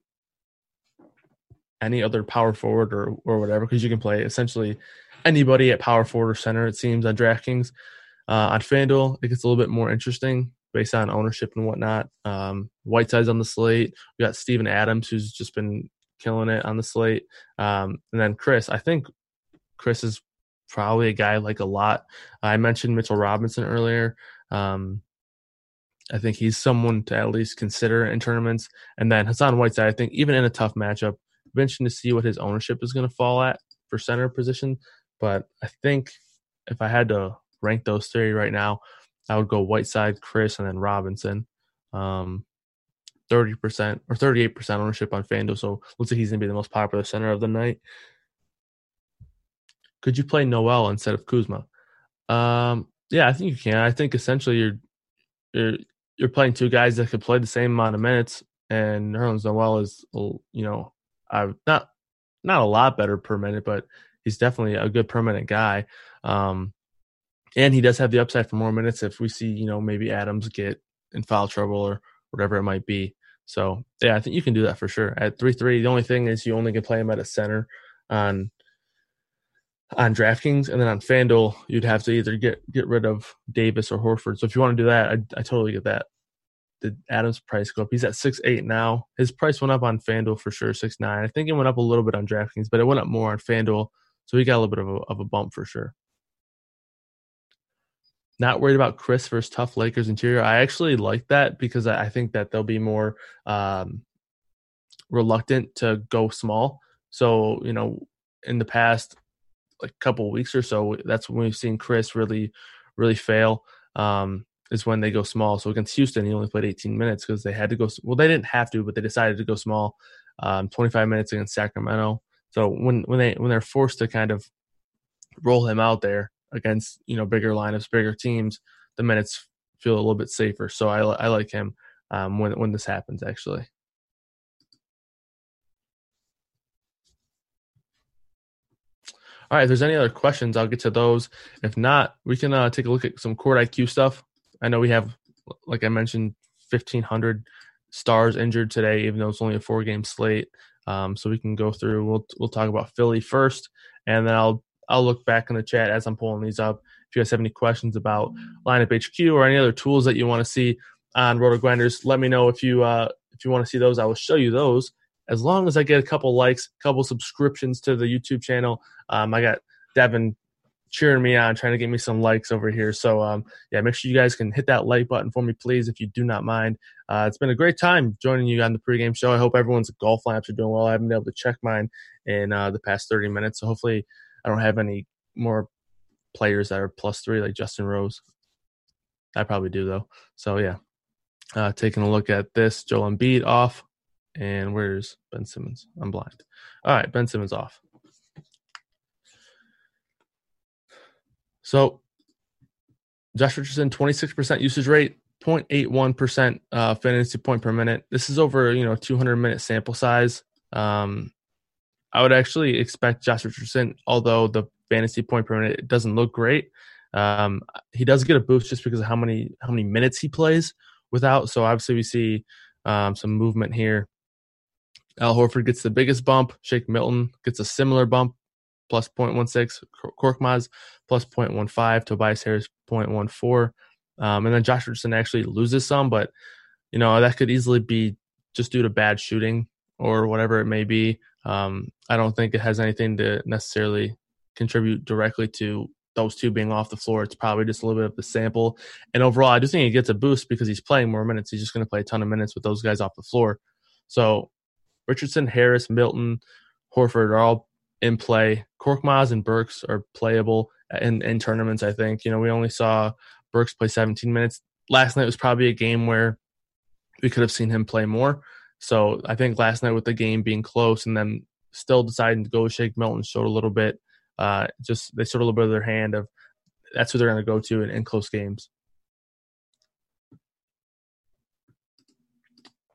any other power forward or or whatever because you can play essentially anybody at power forward or center. It seems on DraftKings. Uh, on FanDuel, it gets a little bit more interesting based on ownership and whatnot. Um, Whiteside's on the slate. We got Steven Adams, who's just been killing it on the slate. Um, and then Chriss. I think Chriss is probably a guy I like a lot. I mentioned Mitchell Robinson earlier. Um, I think he's someone to at least consider in tournaments. And then Hassan Whiteside, I think even in a tough matchup, to see what his ownership is going to fall at for center position. But I think if I had to rank those three right now, I would go Whiteside, Chriss, and then Robinson. Um, 30% or 38% ownership on FanDuel. So looks like he's going to be the most popular center of the night. Could you play Noel instead of Kuzma? Um, yeah, I think you can. I think essentially you're you're you're playing two guys that could play the same amount of minutes, and Nerlens Noel is you know I've not not a lot better per minute, but he's definitely a good permanent guy. Um, and he does have the upside for more minutes if we see, you know, maybe Adams get in foul trouble or whatever it might be. So yeah, I think you can do that for sure. At three three, the only thing is you only can play him at a center on on DraftKings, and then on FanDuel, you'd have to either get get rid of Davis or Horford. So if you want to do that, I, I totally get that. Did Adams' price go up? He's at six eight now. His price went up on FanDuel for sure, six nine. I think it went up a little bit on DraftKings, but it went up more on FanDuel, so he got a little bit of a, of a bump for sure. Not worried about Chriss versus tough Lakers interior. I actually like that because I think that they'll be more um, reluctant to go small. So you know, in the past like couple weeks or so, that's when we've seen Chriss really, really fail. Um, is when they go small. So against Houston, he only played 18 minutes because they had to go. Well, they didn't have to, but they decided to go small. Um, 25 minutes against Sacramento. So when when they when they're forced to kind of roll him out there against you know bigger lineups, bigger teams, the minutes feel a little bit safer. So I I like him um, when when this happens actually. All right, if there's any other questions, I'll get to those. If not, we can uh, take a look at some court IQ stuff. I know we have, like I mentioned, 1,500 stars injured today, even though it's only a four game slate. Um, so we can go through. We'll we'll talk about Philly first, and then I'll I'll look back in the chat as I'm pulling these up. If you guys have any questions about lineup HQ or any other tools that you want to see on Roto Grinders, let me know if you uh, if you want to see those. I will show you those as long as I get a couple likes, a couple subscriptions to the YouTube channel. Um, I got Devin cheering me on, trying to get me some likes over here. So um, yeah, make sure you guys can hit that like button for me, please, if you do not mind. Uh, it's been a great time joining you on the pregame show. I hope everyone's golf lineups are doing well. I haven't been able to check mine in uh, the past 30 minutes, so hopefully I don't have any more players that are plus three like Justin Rose. I probably do though. So yeah, uh, taking a look at this, Joel Embiid off, and where's Ben Simmons? I'm blind. All right, Ben Simmons off. So Josh Richardson, 26% usage rate, 0.81% uh, fantasy point per minute. This is over, you know, 200 minute sample size. Um, I would actually expect Josh Richardson, although the fantasy point per minute doesn't look great, um, he does get a boost just because of how many how many minutes he plays without. So obviously we see um, some movement here. Al Horford gets the biggest bump. Shake Milton gets a similar bump, plus 0.16. Korkmaz plus 0.15. Tobias Harris 0.14. Um, and then Josh Richardson actually loses some, but you know that could easily be just due to bad shooting or whatever it may be. Um, I don't think it has anything to necessarily contribute directly to those two being off the floor. It's probably just a little bit of the sample. And overall, I do think he gets a boost because he's playing more minutes. He's just going to play a ton of minutes with those guys off the floor. So Richardson, Harris, Milton, Horford are all in play. Korkmaz and Burks are playable in, in tournaments, I think. You know, we only saw Burks play 17 minutes. Last night was probably a game where we could have seen him play more. So I think last night with the game being close and then still deciding to go Shake Milton showed a little bit. Uh, just they showed a little bit of their hand of that's who they're going to go to in, in close games.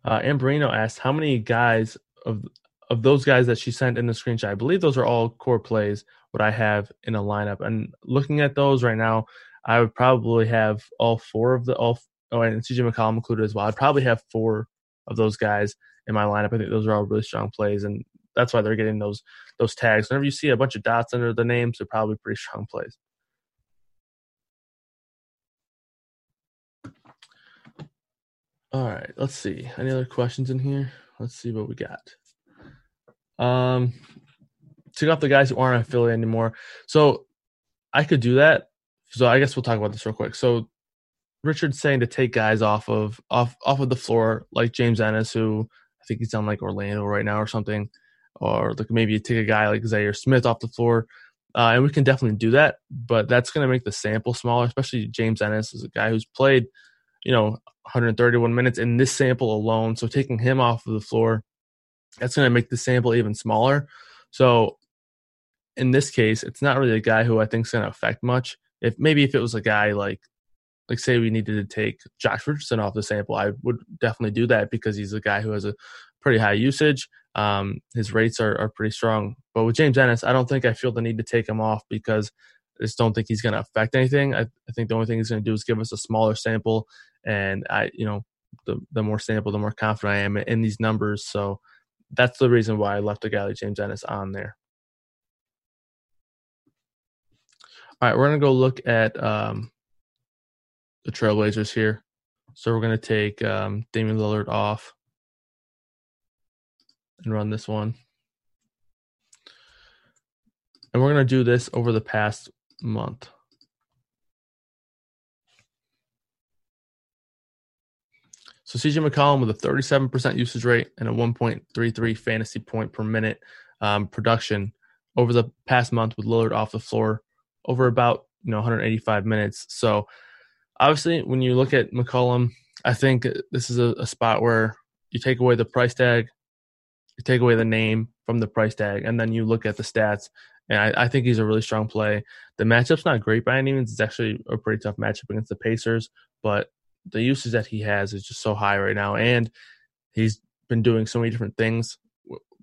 Uh, Amberino asked, "How many guys of of those guys that she sent in the screenshot, I believe those are all core plays. What I have in a lineup, and looking at those right now, I would probably have all four of the all. Oh, and CJ McCollum included as well. I'd probably have four of those guys in my lineup. I think those are all really strong plays, and that's why they're getting those those tags. Whenever you see a bunch of dots under the names, they're probably pretty strong plays. All right, let's see. Any other questions in here? Let's see what we got. Um, take off the guys who aren't affiliated anymore. So I could do that. So I guess we'll talk about this real quick. So Richard's saying to take guys off of off off of the floor, like James Ennis, who I think he's on like Orlando right now or something, or like maybe take a guy like Zhaire Smith off the floor. Uh, and we can definitely do that, but that's going to make the sample smaller. Especially James Ennis is a guy who's played, you know, 131 minutes in this sample alone. So taking him off of the floor, that's going to make the sample even smaller. So in this case, it's not really a guy who I think is going to affect much. If maybe if it was a guy like like say we needed to take Josh Richardson off the sample, I would definitely do that because he's a guy who has a pretty high usage. Um, his rates are, are pretty strong. But with James Ennis, I don't think I feel the need to take him off because I just don't think he's going to affect anything. I, I, think the only thing he's going to do is give us a smaller sample, and I, you know, the the more sample, the more confident I am in these numbers. So that's the reason why I left a guy like James Ennis on there. All right, we're gonna go look at um, the Trailblazers here. So we're to take um, Damian Lillard off and run this one. And we're to do this over the past month. So CJ McCollum with a 37% usage rate and a 1.33 fantasy point per minute um, production over the past month with Lillard off the floor over about you know 185 minutes. So obviously, when you look at McCollum, I think this is a, a, spot where you take away the price tag, you take away the name from the price tag, and then you look at the stats. And I, I think he's a really strong play. The matchup's not great by any means. It's actually a pretty tough matchup against the Pacers, but the usage that he has is just so high right now. And he's been doing so many different things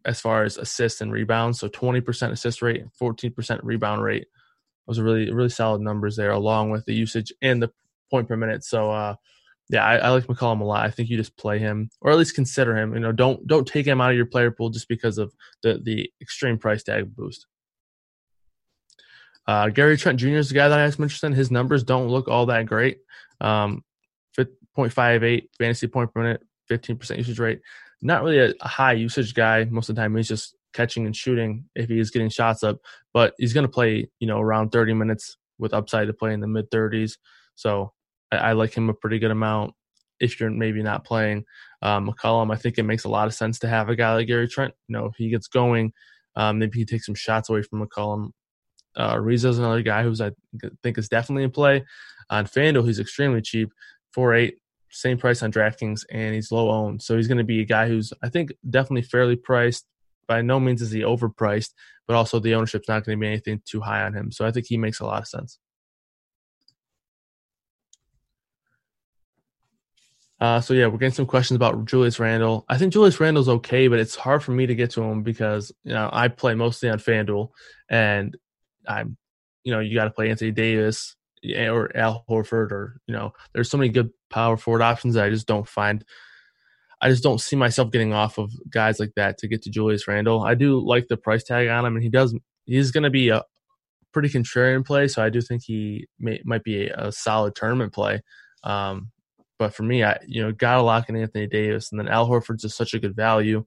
as far as assists and rebounds. So 20% assist rate, 14% rebound rate. Those are really, really solid numbers there, along with the usage and the point per minute. So uh, yeah, I, I, like McCollum a lot. I think you just play him, or at least consider him. You know, don't don't take him out of your player pool just because of the the extreme price tag boost. Uh, Gary Trent Jr. is the guy that I have some interest in. His numbers don't look all that great. Um, 0.58 fantasy point per minute, 15% usage rate. Not really a, a, high usage guy. Most of the time, he's just catching and shooting if he is getting shots up. But he's going to play, you know, around 30 minutes with upside to play in the mid 30s. So I, I, like him a pretty good amount. If you're maybe not playing um, McCollum, I think it makes a lot of sense to have a guy like Gary Trent. You know, if he gets going, um, maybe he takes some shots away from McCollum. Uh, is another guy who's I think is definitely in play. On FanDuel, he's extremely cheap, four eight, same price on DraftKings, and he's low owned. So he's going to be a guy who's I think definitely fairly priced. By no means is he overpriced, but also the ownership's not going to be anything too high on him. So I think he makes a lot of sense. Uh, so yeah, we're getting some questions about Julius Randle. I think Julius Randle's okay, but it's hard for me to get to him because you know I play mostly on FanDuel, and I'm, you know, you got to play Anthony Davis or Al Horford, or you know, there's so many good power forward options that I just don't find. I just don't see myself getting off of guys like that to get to Julius Randle. I do like the price tag on him, and he does. He's going to be a pretty contrarian play, so I do think he may, might be a, a solid tournament play. Um, but for me, I you know gotta lock in Anthony Davis, and then Al Horford's just such a good value.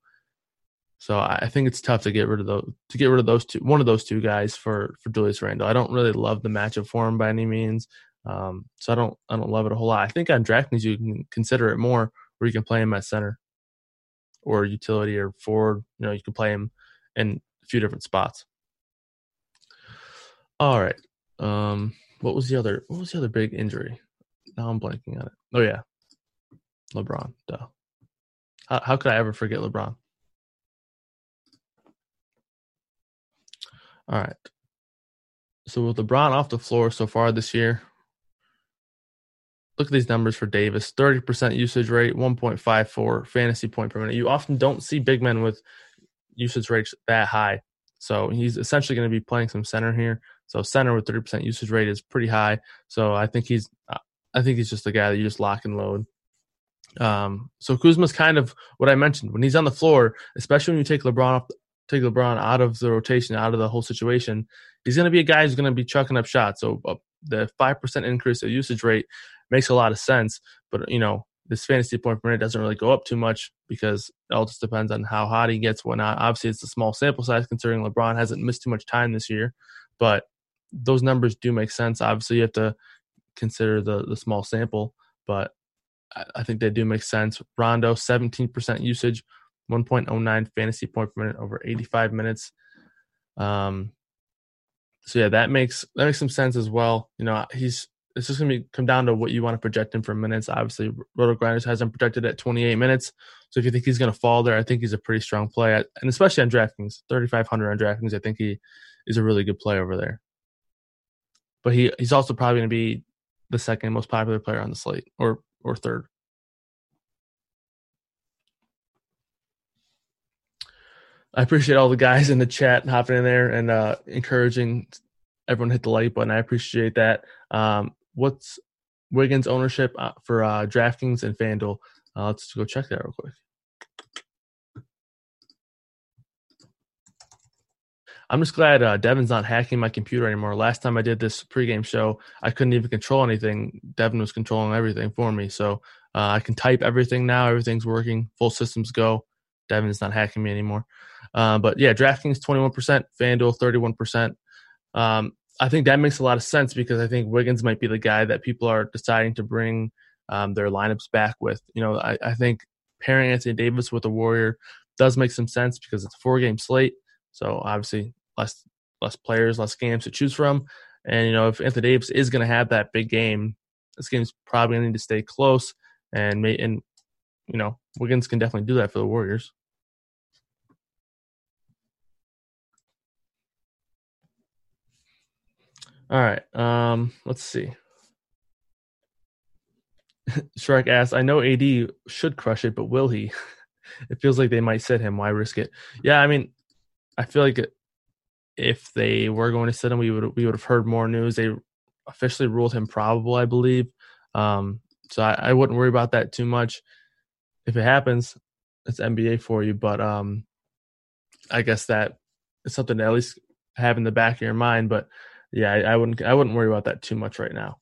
So I think it's tough to get rid of those to get rid of those two one of those two guys for for Julius Randle. I don't really love the matchup for him by any means. Um, so I don't I don't love it a whole lot. I think on DraftKings you can consider it more where you can play him at center or utility or forward. You know, you can play him in a few different spots. All right. Um, what was the other what was the other big injury? Now I'm blanking on it. Oh yeah, LeBron. Duh. How, how could I ever forget LeBron? All right. So with LeBron off the floor so far this year, look at these numbers for Davis: thirty percent usage rate, one point five four fantasy point per minute. You often don't see big men with usage rates that high. So he's essentially going to be playing some center here. So center with 30% usage rate is pretty high. So I think he's I think he's just a guy that you just lock and load. Um, so Kuzma's kind of what I mentioned when he's on the floor, especially when you take LeBron off, take LeBron out of the rotation, out of the whole situation. He's going to be a guy who's going to be chucking up shots. So uh, the five percent increase of usage rate makes a lot of sense. But you know, this fantasy point per minute doesn't really go up too much because it all just depends on how hot he gets, whatnot. Obviously, it's a small sample size considering LeBron hasn't missed too much time this year, but those numbers do make sense. Obviously, you have to consider the the small sample, but I, I think they do make sense. Rondo, 17% usage, 1.09 fantasy point per minute over 85 minutes. Um, so yeah, that makes that makes some sense as well. You know, he's it's just gonna be come down to what you want to project him for minutes. Obviously, Roto Grinders has him projected at 28 minutes. So if you think he's gonna fall there, I think he's a pretty strong play, and especially on DraftKings, 3,500 on DraftKings, I think he is a really good play over there. But he he's also probably gonna be the second most popular player on the slate, or or third. I appreciate all the guys in the chat hopping in there and uh, encouraging everyone hit the like button. I appreciate that. Um, what's Wiggins ownership uh, for uh, DraftKings and FanDuel? Uh, let's go check that real quick. I'm just glad uh, Devin's not hacking my computer anymore. Last time I did this pregame show, I couldn't even control anything. Devin was controlling everything for me. So uh, I can type everything now. Everything's working. Full systems go. Devin's not hacking me anymore. Uh, but yeah, DraftKings 21%, FanDuel 31%. Um, I think that makes a lot of sense because I think Wiggins might be the guy that people are deciding to bring um, their lineups back with. You know, I, I think pairing Anthony Davis with a Warrior does make some sense because it's a four game slate. So obviously less less players, less games to choose from. And you know, if Anthony Davis is going to have that big game, this game's probably going to need to stay close. And may, and you know, Wiggins can definitely do that for the Warriors. All right. Um, let's see. Shrek asks, I know AD should crush it, but will he? it feels like they might sit him. Why risk it? Yeah, I mean, I feel like if they were going to sit him, we would we would have heard more news. They officially ruled him probable, I believe. Um, so I, I wouldn't worry about that too much. If it happens, it's NBA for you. But um, I guess that is something to at least have in the back of your mind. But yeah, I, I wouldn't I wouldn't worry about that too much right now.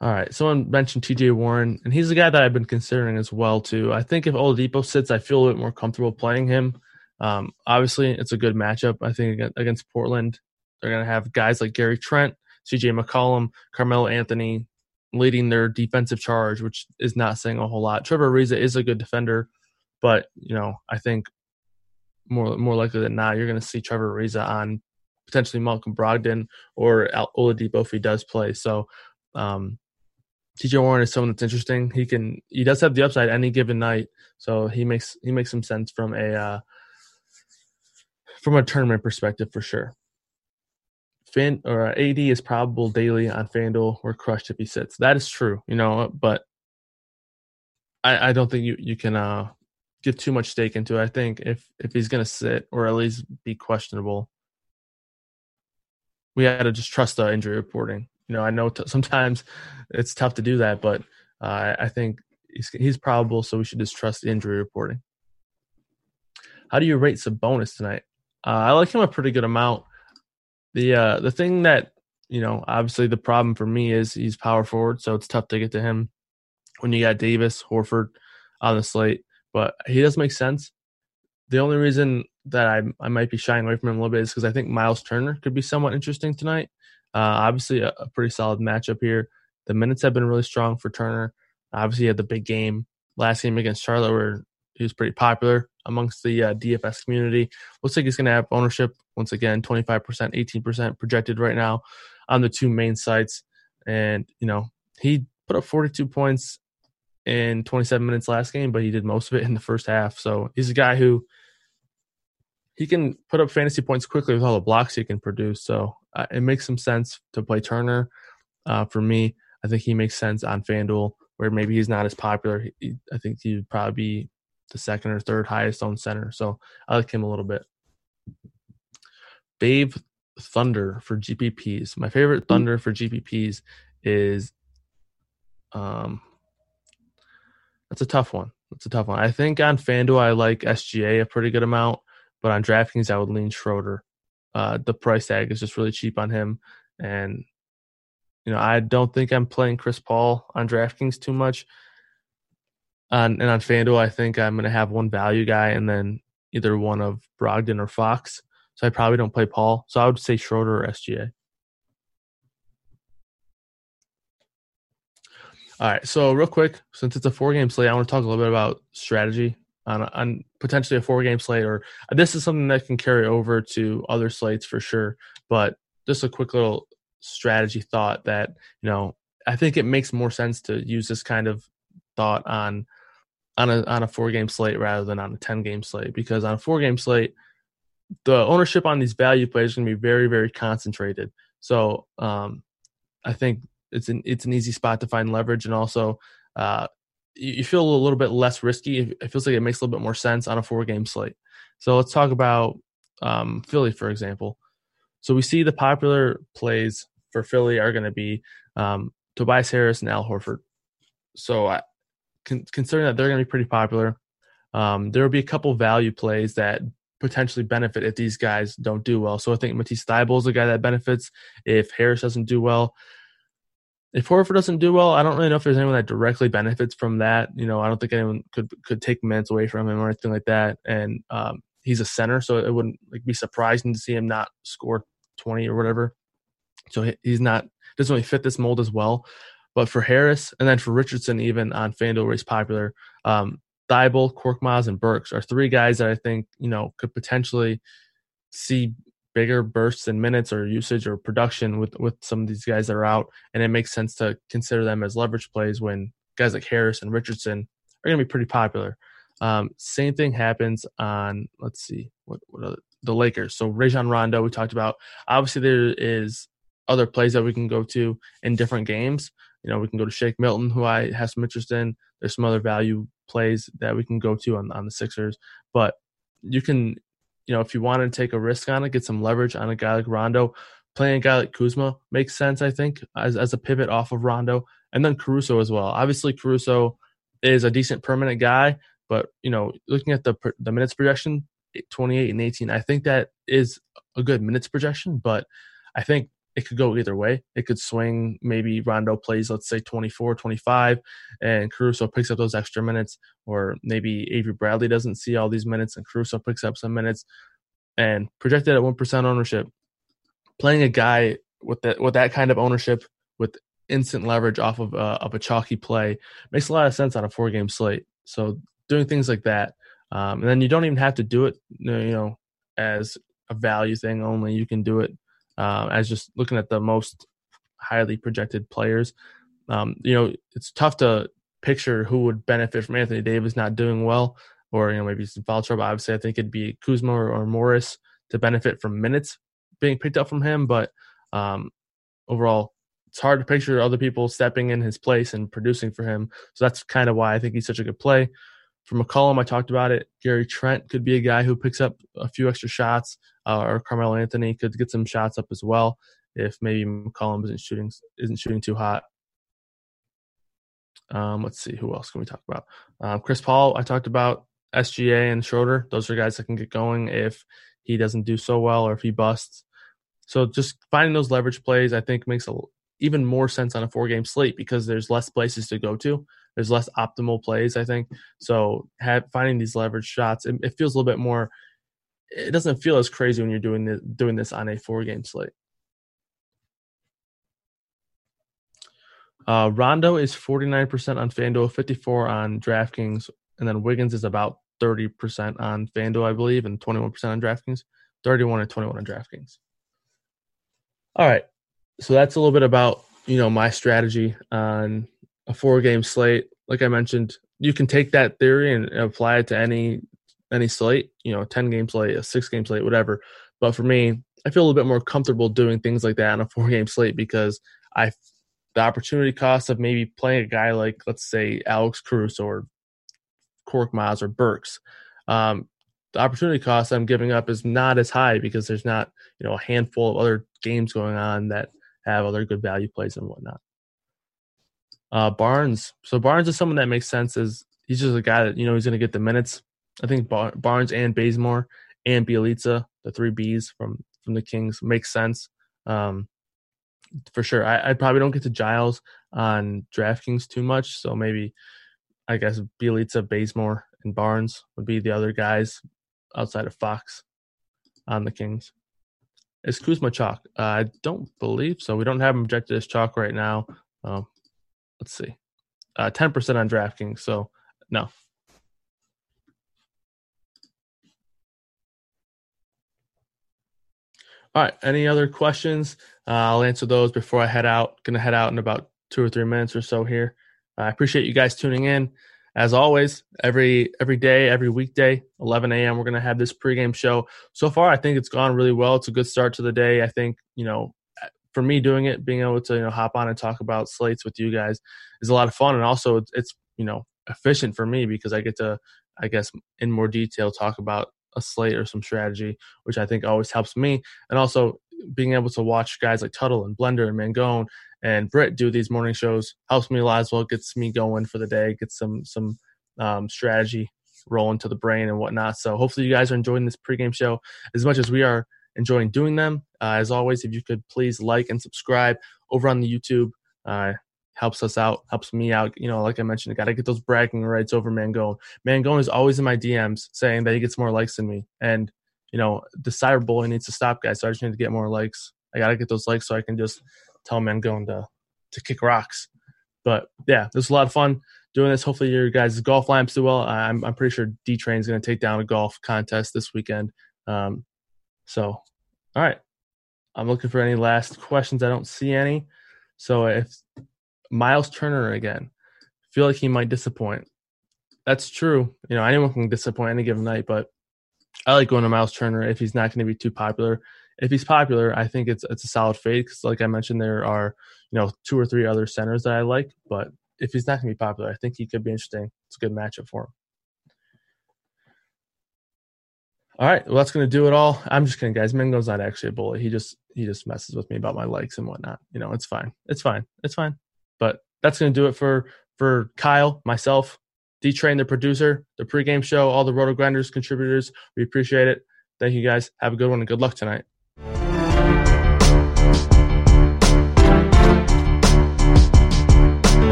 All right. Someone mentioned TJ Warren, and he's a guy that I've been considering as well too. I think if Oladipo sits, I feel a bit more comfortable playing him. Um, obviously, it's a good matchup. I think against Portland, they're going to have guys like Gary Trent, CJ McCollum, Carmelo Anthony leading their defensive charge, which is not saying a whole lot. Trevor Ariza is a good defender, but you know, I think more more likely than not, you're going to see Trevor Ariza on potentially Malcolm Brogdon or Oladipo if he does play. So, um, TJ Warren is someone that's interesting. He can he does have the upside any given night, so he makes he makes some sense from a uh, from a tournament perspective for sure. Fan or uh, AD is probable daily on FanDuel or crushed if he sits. That is true, you know, but I, I don't think you you can uh, give too much stake into it. I think if if he's going to sit or at least be questionable, we had to just trust the injury reporting. You know, I know t- sometimes it's tough to do that, but uh, I think he's, he's probable, so we should just trust the injury reporting. How do you rate Sabonis tonight? Uh, I like him a pretty good amount. The uh, the thing that you know, obviously, the problem for me is he's power forward, so it's tough to get to him when you got Davis, Horford on the slate but he does make sense. The only reason that I I might be shying away from him a little bit is because I think Miles Turner could be somewhat interesting tonight. Uh, obviously, a, a, pretty solid matchup here. The minutes have been really strong for Turner. Obviously, he had the big game last game against Charlotte where he was pretty popular amongst the uh, DFS community. Looks like he's going to have ownership once again, 25%, 18% projected right now on the two main sites. And, you know, he put up 42 points in 27 minutes last game, but he did most of it in the first half. So he's a guy who he can put up fantasy points quickly with all the blocks he can produce. So uh, it makes some sense to play Turner. Uh, for me, I think he makes sense on FanDuel where maybe he's not as popular. He, I think he would probably be the second or third highest on center. So I like him a little bit. Fave Thunder for GPPs. My favorite Thunder for GPPs is um that's a tough one. That's a tough one. I think on FanDuel I like SGA a pretty good amount, but on DraftKings I would lean Schroeder. Uh, the price tag is just really cheap on him, and you know I don't think I'm playing Chris Paul on DraftKings too much. And on FanDuel, I think I'm going to have one value guy and then either one of Brogdon or Fox. So I probably don't play Paul. So I would say Schroeder or SGA. All right. So real quick, since it's a four game slate, I want to talk a little bit about strategy on, on potentially a four game slate. Or this is something that can carry over to other slates for sure. But just a quick little strategy thought that you know I think it makes more sense to use this kind of thought on on a on a four game slate rather than on a ten game slate because on a four game slate the ownership on these value plays is going to be very very concentrated. So um, I think it's an it's an easy spot to find leverage and also uh, you, feel a little bit less risky. It feels like it makes a little bit more sense on a four game slate. So let's talk about um, Philly for example. So we see the popular plays for Philly are going to be um, Tobias Harris and Al Horford. So I, con- considering that they're going to be pretty popular, um, there will be a couple value plays that potentially benefit if these guys don't do well. So I think Matisse Thybulle is a guy that benefits if Harris doesn't do well. If Horford doesn't do well, I don't really know if there's anyone that directly benefits from that. You know, I don't think anyone could could take minutes away from him or anything like that. And um, he's a center, so it wouldn't like be surprising to see him not score 20 or whatever. So he's not doesn't really fit this mold as well. But for Harris and then for Richardson, even on FanDuel, where he's popular, um, Thybulle, Korkmaz, and Burks are three guys that I think you know could potentially see bigger bursts in minutes or usage or production with with some of these guys that are out, and it makes sense to consider them as leverage plays when guys like Harris and Richardson are going to be pretty popular. Um, same thing happens on let's see what what the Lakers. So Rajon Rondo, we talked about. Obviously, there is other plays that we can go to in different games. You know, we can go to Shake Milton, who I have some interest in. There's some other value plays that we can go to on, on the Sixers. But you can, you know, if you want to take a risk on it, get some leverage on a guy like Rondo. Playing a guy like Kuzma makes sense, I think, as, as a pivot off of Rondo. And then Caruso as well. Obviously, Caruso is a decent permanent guy, but, you know, looking at the, the minutes projection, 28 and 18, I think that is a good minutes projection, but I think it could go either way. It could swing. Maybe Rondo plays, let's say 24, 25, and Caruso picks up those extra minutes, or maybe Avery Bradley doesn't see all these minutes and Caruso picks up some minutes. And projected at 1% ownership, playing a guy with that, with that kind of ownership, with instant leverage off of, uh, of a chalky play, makes a lot of sense on a four game slate. So doing things like that. Um, and then you don't even have to do it, you know, as a value thing only. You can do it uh, as just looking at the most highly projected players. Um, you know, it's tough to picture who would benefit from Anthony Davis not doing well, or you know maybe some foul trouble. Obviously, I think it'd be Kuzma or, or Morris to benefit from minutes being picked up from him. But um, overall, it's hard to picture other people stepping in his place and producing for him. So that's kind of why I think he's such a good play. For McCollum, I talked about it. Gary Trent could be a guy who picks up a few extra shots, uh, or Carmelo Anthony could get some shots up as well if maybe McCollum isn't shooting isn't shooting too hot. Um, let's see who else can we talk about. Um, Chris Paul, I talked about SGA and Schroeder. Those are guys that can get going if he doesn't do so well or if he busts. So just finding those leverage plays, I think, makes a, even more sense on a four game slate because there's less places to go to. There's less optimal plays, I think. So have, finding these leverage shots, it, it, feels a little bit more. It doesn't feel as crazy when you're doing this, doing this on a four game slate. Uh, Rondo is 49% on FanDuel, 54 on DraftKings, and then Wiggins is about 30% on FanDuel, I believe, and 21% on DraftKings. 31 and 21 on DraftKings. All right. So that's a little bit about, you know, my strategy on a four game slate, like I mentioned, you can take that theory and apply it to any any slate, you know, 10 game slate, a six game slate, whatever. But for me, I feel a little bit more comfortable doing things like that on a four game slate because I the opportunity cost of maybe playing a guy like, let's say, Alex Caruso or Korkmaz or Burks. Um, the opportunity cost I'm giving up is not as high because there's not, you know, a handful of other games going on that have other good value plays and whatnot. Uh, Barnes. So Barnes is someone that makes sense. Is he's just a guy that you know he's going to get the minutes. I think Bar- Barnes and Bazemore and Bjelica, the three Bs from from the Kings, makes sense. Um, for sure. I, I probably don't get to Giles on DraftKings too much, so maybe I guess Bjelica, Bazemore, and Barnes would be the other guys outside of Fox on the Kings. Is Kuzma chalk? Uh, I don't believe so. We don't have him projected as chalk right now. Um, let's see. Uh, 10% on DraftKings, so no. All right. Any other questions? Uh, I'll answer those before I head out. Going to head out in about two or three minutes or so here. I appreciate you guys tuning in. As always, every every day, every weekday, 11 a.m. We're going to have this pregame show. So far, I think it's gone really well. It's a good start to the day. I think you know, for me doing it, being able to you know hop on and talk about slates with you guys is a lot of fun, and also it's, you know efficient for me because I get to, I guess, in more detail talk about a slate or some strategy, which I think always helps me. And also being able to watch guys like Tuttle and Blender and Mangone and Britt do these morning shows helps me a lot as well. Gets me going for the day, gets some some um, strategy rolling to the brain and whatnot. So hopefully you guys are enjoying this pregame show as much as we are enjoying doing them. Uh, as always, if you could please like and subscribe over on the YouTube. Uh, helps us out, helps me out. You know, like I mentioned, I got to get those bragging rights over Mangone. Mangone is always in my DMs saying that he gets more likes than me. And, you know, the cyberbullying needs to stop, guys. So I just need to get more likes. I got to get those likes so I can just tell Mangone to, to kick rocks. But yeah, this was a lot of fun doing this. Hopefully, your guys' golf lineups do well. I'm, I'm pretty sure D Train is going to take down a golf contest this weekend. Um, so, all right. I'm looking for any last questions. I don't see any. So if Miles Turner again. Feel like he might disappoint. That's true. You know, anyone can disappoint any given night, but I like going to Miles Turner if he's not going to be too popular. If he's popular, I think it's it's a solid fade because, like I mentioned, there are you know two or three other centers that I like. But if he's not going to be popular, I think he could be interesting. It's a good matchup for him. All right, well that's going to do it all. I'm just kidding, guys. Mingo's not actually a bully. He just he just messes with me about my likes and whatnot. You know, it's fine. It's fine. It's fine. But that's going to do it for for Kyle, myself, D Train, the producer, the pregame show, all the Roto Grinders contributors. We appreciate it. Thank you guys. Have a good one and good luck tonight.